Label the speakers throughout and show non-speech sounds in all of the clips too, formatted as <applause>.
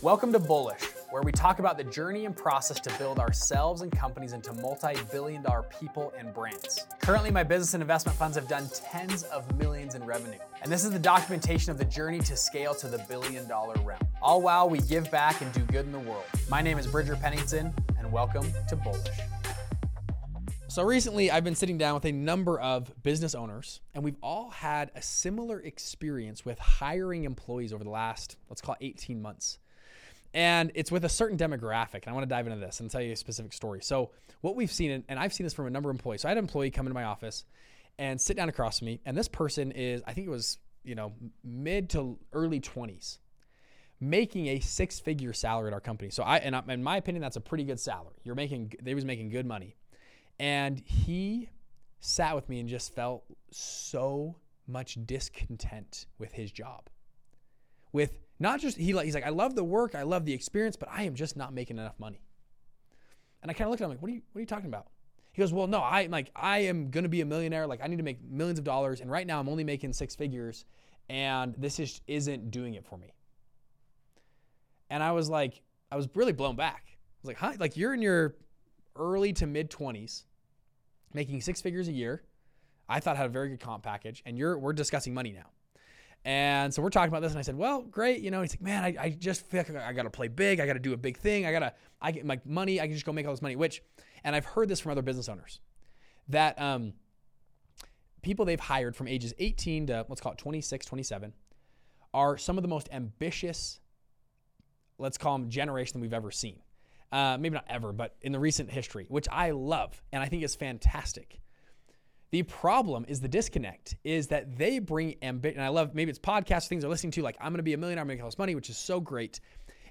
Speaker 1: Welcome to Bullish, where we talk about the journey and process to build ourselves and companies into multi billion dollar people and brands. Currently, my business and investment funds have done tens of millions in revenue. And this is the documentation of the journey to scale to the billion dollar realm. All while we give back and do good in the world. My name is Bridger Pennington, and welcome to Bullish. So, recently I've been sitting down with a number of business owners, and we've all had a similar experience with hiring employees over the last, let's call it 18 months. And it's with a certain demographic. And I want to dive into this and tell you a specific story. So, what we've seen, and I've seen this from a number of employees. So, I had an employee come into my office and sit down across from me. And this person is, I think it was, you know, mid to early 20s, making a six figure salary at our company. So, I, and in my opinion, that's a pretty good salary. You're making, they was making good money. And he sat with me and just felt so much discontent with his job. With not just he like he's like I love the work, I love the experience, but I am just not making enough money. And I kind of looked at him like, "What are you what are you talking about?" He goes, "Well, no, I like I am to be a millionaire, like I need to make millions of dollars and right now I'm only making six figures and this is isn't doing it for me." And I was like I was really blown back. I was like, "Huh? Like you're in your early to mid 20s making six figures a year. I thought had a very good comp package and you're we're discussing money now." And so we're talking about this, and I said, "Well, great, you know." He's like, "Man, I, I just feel like I got to play big. I got to do a big thing. I gotta, I get my money. I can just go make all this money." Which, and I've heard this from other business owners, that um, people they've hired from ages 18 to let's call it 26, 27, are some of the most ambitious, let's call them generation we've ever seen. Uh, maybe not ever, but in the recent history, which I love and I think is fantastic. The problem is the disconnect is that they bring ambition. And I love maybe it's podcasts, things they're listening to, like I'm going to be a millionaire, I'm going to make all this money, which is so great.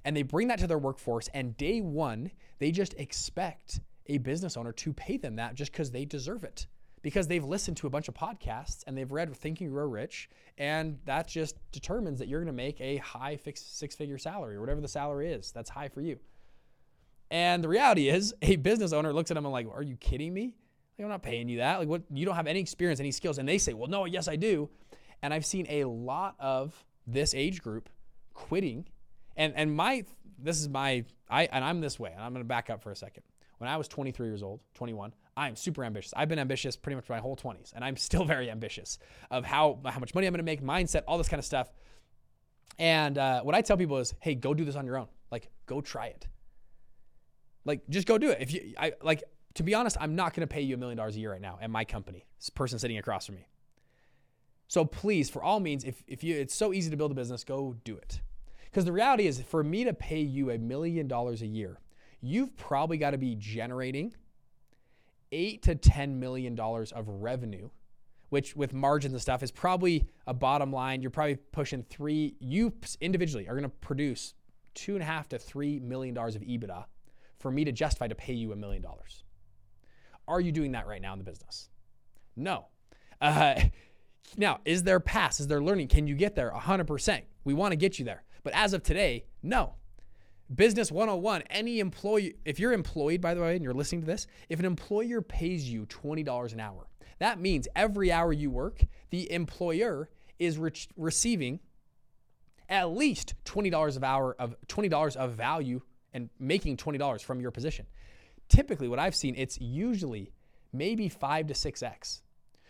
Speaker 1: And they bring that to their workforce. And day one, they just expect a business owner to pay them that just because they deserve it. Because they've listened to a bunch of podcasts and they've read Think and Grow Rich. And that just determines that you're to make a high six figure salary or whatever the salary is that's high for you. And the reality is, a business owner looks at them and like, Are you kidding me? Like, I'm not paying you that. Like, what? You don't have any experience, any skills. And they say, well, no, yes, I do. And I've seen a lot of this age group quitting. And and my this is my I and I'm this way. And I'm going to back up for a second. When I was 23 years old, 21, I'm super ambitious. I've been ambitious pretty much my whole 20s, and I'm <laughs> still very ambitious of how how much money I'm going to make, mindset, all this kind of stuff. And uh, what I tell people is, hey, go do this on your own. Like, go try it. Like, just go do it. If you, I like, to be honest, I'm not going to pay you a million dollars a year right now at my company. This person sitting across from me. So please, for all means, if, if you it's so easy to build a business, go do it. Because the reality is, for me to pay you a million dollars a year, you've probably got to be generating eight to ten million dollars of revenue, which with margins and stuff is probably a bottom line. You're probably pushing three. You individually are going to produce two and a half to three million dollars of EBITDA for me to justify to pay you a million dollars. Are you doing that right now in the business? No. Uh, <laughs> now, is there pass? Is there learning? Can you get there? 100%. We want to get you there. But as of today, no. Business 101, any employee, if you're employed, by the way, and you're listening to this, if an employer pays you $20 an hour, that means every hour you work, the employer is re- receiving at least $20 of hour of $20 of value and making $20 from your position typically what I've seen, it's usually maybe five to six X.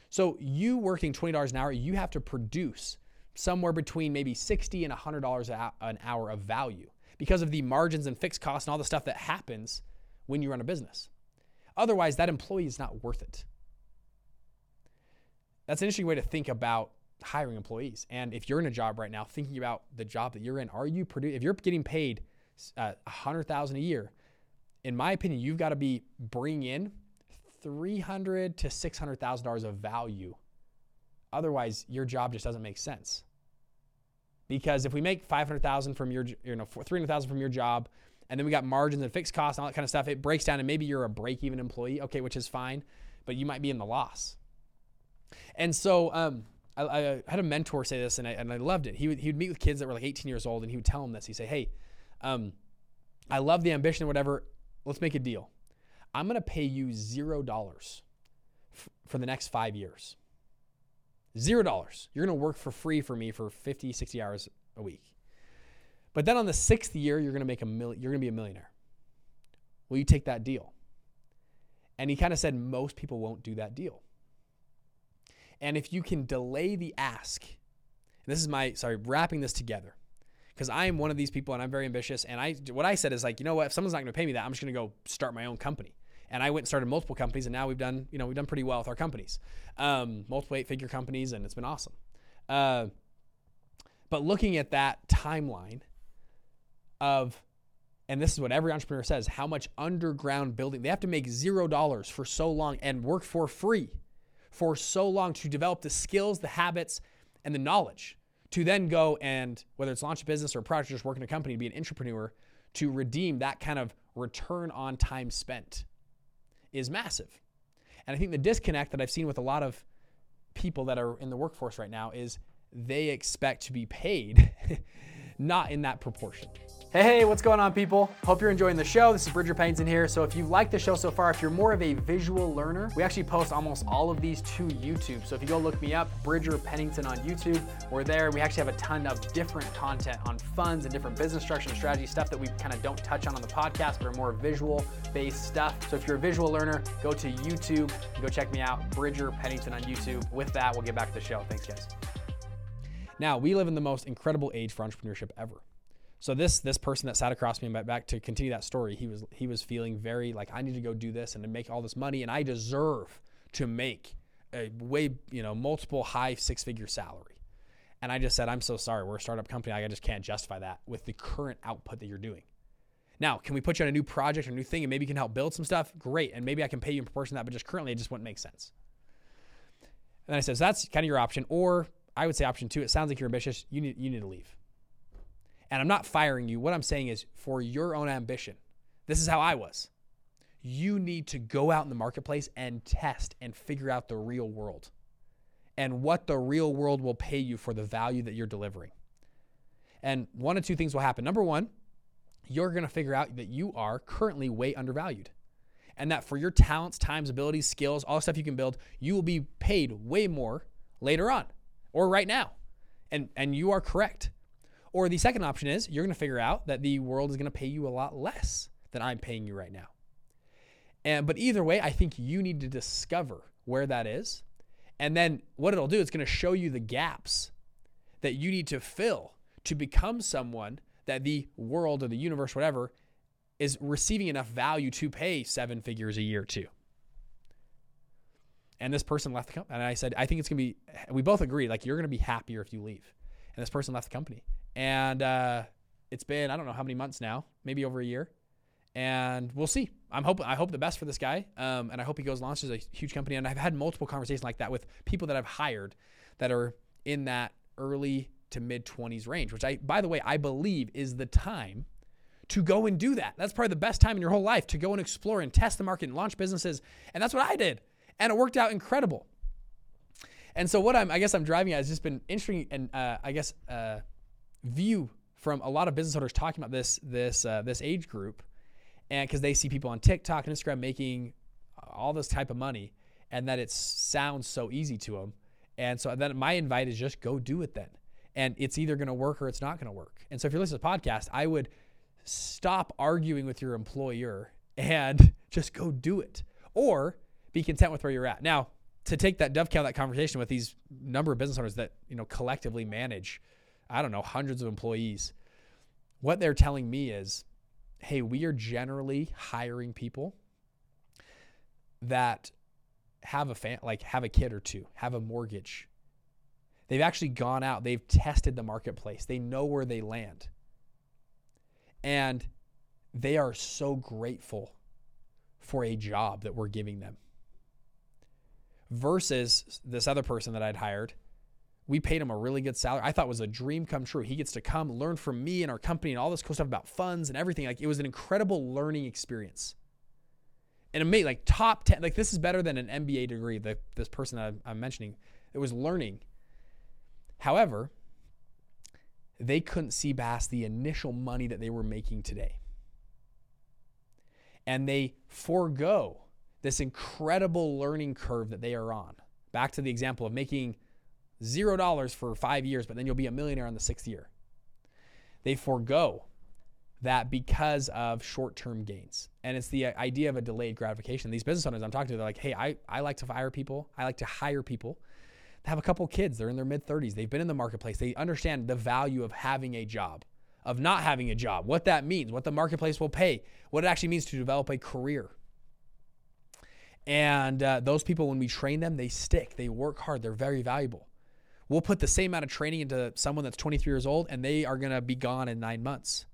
Speaker 1: So you working $20 an hour, you have to produce somewhere between maybe 60 and $100 an hour of value because of the margins and fixed costs and all the stuff that happens when you run a business. Otherwise, that employee is not worth it. That's an interesting way to think about hiring employees. And if you're in a job right now, thinking about the job that you're in, are you producing? If you're getting paid uh, 100,000 a year, in my opinion, you've got to be bringing in three hundred to six hundred thousand dollars of value. Otherwise, your job just doesn't make sense. Because if we make five hundred thousand from your, you know, three hundred thousand from your job, and then we got margins and fixed costs and all that kind of stuff, it breaks down, and maybe you're a break-even employee, okay, which is fine, but you might be in the loss. And so, um, I, I, had a mentor say this, and I, and I loved it. He would, he would meet with kids that were like 18 years old, and he would tell them this. He'd say, "Hey, um, I love the ambition whatever. Let's make a deal. I'm going to pay you zero dollars f- for the next five years. Zero dollars. You're going to work for free for me for 50, 60 hours a week. But then on the sixth year, you're going to make a million, you're going to be a millionaire. Will you take that deal? And he kind of said most people won't do that deal. And if you can delay the ask, and this is my sorry, wrapping this together. Because I am one of these people and I'm very ambitious. And I what I said is like, you know what, if someone's not gonna pay me that, I'm just gonna go start my own company. And I went and started multiple companies, and now we've done, you know, we've done pretty well with our companies, um, multiple eight-figure companies, and it's been awesome. Uh, but looking at that timeline of and this is what every entrepreneur says how much underground building they have to make zero dollars for so long and work for free for so long to develop the skills the habits and the knowledge to then go and whether it's launch a business or a project or just work in a company to be an entrepreneur to redeem that kind of return on time spent is massive. And i think the disconnect that i've seen with a lot of people that are in the workforce right now is they expect to be paid <laughs> not in that proportion Hey, hey, what's going on, people? Hope you're enjoying the show. This is Bridger Pennington here. So, if you like the show so far, if you're more of a visual learner, we actually post almost all of these to YouTube. So, if you go look me up, Bridger Pennington on YouTube, we're there. We actually have a ton of different content on funds and different business structure and strategy stuff that we kind of don't touch on on the podcast, but are more visual based stuff. So, if you're a visual learner, go to YouTube and go check me out, Bridger Pennington on YouTube. With that, we'll get back to the show. Thanks, guys. Now, we live in the most incredible age for entrepreneurship ever. So this this person that sat across me and back to continue that story, he was he was feeling very like I need to go do this and to make all this money and I deserve to make a way you know multiple high six figure salary. And I just said I'm so sorry. We're a startup company. I just can't justify that with the current output that you're doing. Now, can we put you on a new project or a new thing and maybe you can help build some stuff? Great. And maybe I can pay you in proportion to that, but just currently it just wouldn't make sense. And then I said, so that's kind of your option. Or I would say option two, it sounds like you're ambitious. You need you need to leave. And I'm not firing you. What I'm saying is for your own ambition. This is how I was. You need to go out in the marketplace and test and figure out the real world and what the real world will pay you for the value that you're delivering. And one of two things will happen. Number one, you're going to figure out that you are currently way undervalued. And that for your talents, times, abilities, skills, all the stuff you can build, you will be paid way more later on or right now. And and you are correct. Or the second option is you're going to figure out that the world is going to pay you a lot less than I'm paying you right now. And but either way, I think you need to discover where that is. And then what it'll do, it's going to show you the gaps that you need to fill to become someone that the world or the universe, whatever, is receiving enough value to pay seven figures a year to. And this person left the company. And I said, I think it's going to be, we both agreed, like, you're going to be happier if you leave. And this person left the company and uh, it's been I don't know how many months now, maybe over a year, and we'll see. I'm hoping I hope the best for this guy, um, and I hope he goes launches a huge company. And I've had multiple conversations like that with people that I've hired that are in that early to mid 20s range, which I by the way I believe is the time to go and do that. That's probably the best time in your whole life to go and explore and test the market and launch businesses. And that's what I did, and it worked out incredible. And so what I'm I guess I'm driving at has just been interesting and uh, I guess. Uh, view from a lot of business owners talking about this this uh, this age group, and because they see people on TikTok and Instagram making all this type of money, and that it sounds so easy to them, and so then my invite is just go do it then, and it's either going to work or it's not going to work. And so if you're listening to the podcast, I would stop arguing with your employer and <laughs> just go do it, or be content with where you're at now. To take that dovetail that conversation with these number of business owners that you know collectively manage I don't know, hundreds of employees. What they're telling me is, hey, we are generally hiring people that have a fan, like have a kid or two, have a mortgage. They've actually gone out, they've tested the marketplace, they know where they land. And they are so grateful for a job that we're giving them. Versus this other person that I'd hired we paid him a really good salary. I thought was a dream come true. He gets to come learn from me and our company and all this cool stuff about funds and everything. Like it was an incredible learning experience. And made like top 10, like this is better than an MBA degree, the, this person that I'm mentioning. It was learning. However, they couldn't see past the initial money that they were making today. And they forego this incredible learning curve that they are on. Back to the example of making zero dollars for five years, but then you'll be a millionaire on the sixth year. they forego that because of short-term gains. And it's the idea of a delayed gratification. These business owners I'm talking to, they're like, hey, I, I like to fire people. I like to hire people. They have a couple kids. They're in their mid 30s. They've been in the marketplace. They understand the value of having a job, of not having a job, what that means, what the marketplace will pay, what it actually means to develop a career. And uh, those people, when we train them, they stick, they work hard, they're very valuable. We'll put the same amount of training into someone that's 23 years old and they are going to be gone in nine months.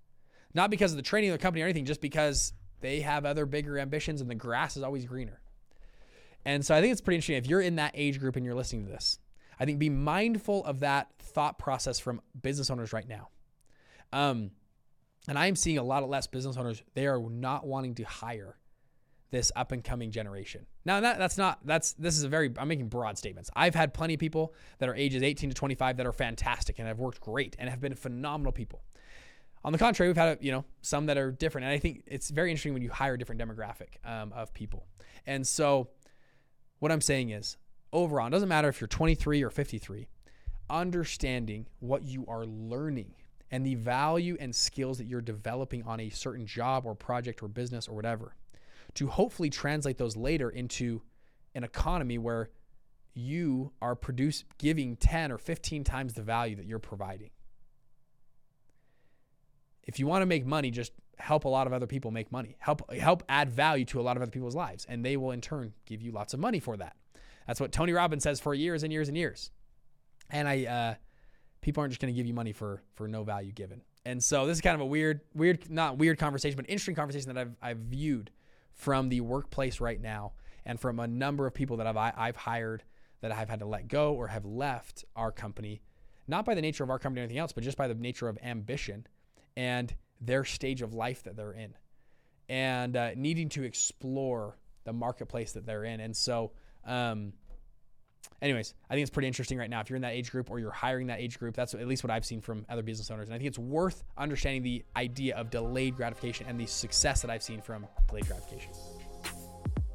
Speaker 1: Not because of the training of the company or anything, just because they have other bigger ambitions and the grass is always greener. And so I think it's pretty interesting. If you're in that age group and you're listening to this, I think be mindful of that thought process from business owners right now. Um, and I am seeing a lot of less business owners, they are not wanting to hire this up and coming generation. Now that, that's not that's this is a very I'm making broad statements. I've had plenty of people that are ages 18 to 25 that are fantastic and have worked great and have been phenomenal people. On the contrary, we've had you know some that are different, and I think it's very interesting when you hire a different demographic um, of people. And so, what I'm saying is, overall, it doesn't matter if you're 23 or 53, understanding what you are learning and the value and skills that you're developing on a certain job or project or business or whatever to hopefully translate those later into an economy where you are produce giving 10 or 15 times the value that you're providing. If you want to make money, just help a lot of other people make money. Help help add value to a lot of other people's lives and they will in turn give you lots of money for that. That's what Tony Robbins says for years and years and years. And I uh, people aren't just going to give you money for for no value given. And so this is kind of a weird weird not weird conversation but interesting conversation that I've I've viewed from the workplace right now and from a number of people that I've, I've hired that I've had to let go or have left our company, not by the nature of our company or anything else, but just by the nature of ambition and their stage of life that they're in and uh, needing to explore the marketplace that they're in. And so, um, anyways, I think it's pretty interesting right now. If you're in that age group or you're hiring that age group, that's at least what I've seen from other business owners. And I think it's worth understanding the idea of delayed gratification and the success that I've seen from delayed gratification.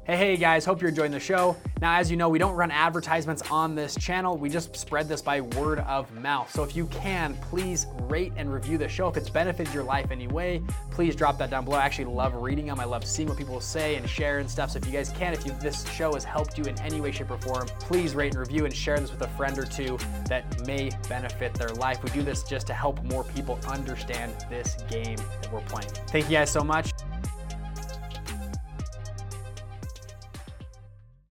Speaker 1: Hey, hey guys, hope you're enjoying the show. Now, as you know, we don't run advertisements on this channel. We just spread this by word of mouth. So if you can, please rate and review the show. If it's benefited your life anyway, please drop that down below. I actually love reading them. I love seeing what people say and share and stuff. So if you guys can, if you, this show has helped you in any way, shape, or form, please rate and review and share this with a friend or two that may benefit their life. We do this just to help more people understand this game that we're playing. Thank you guys so much.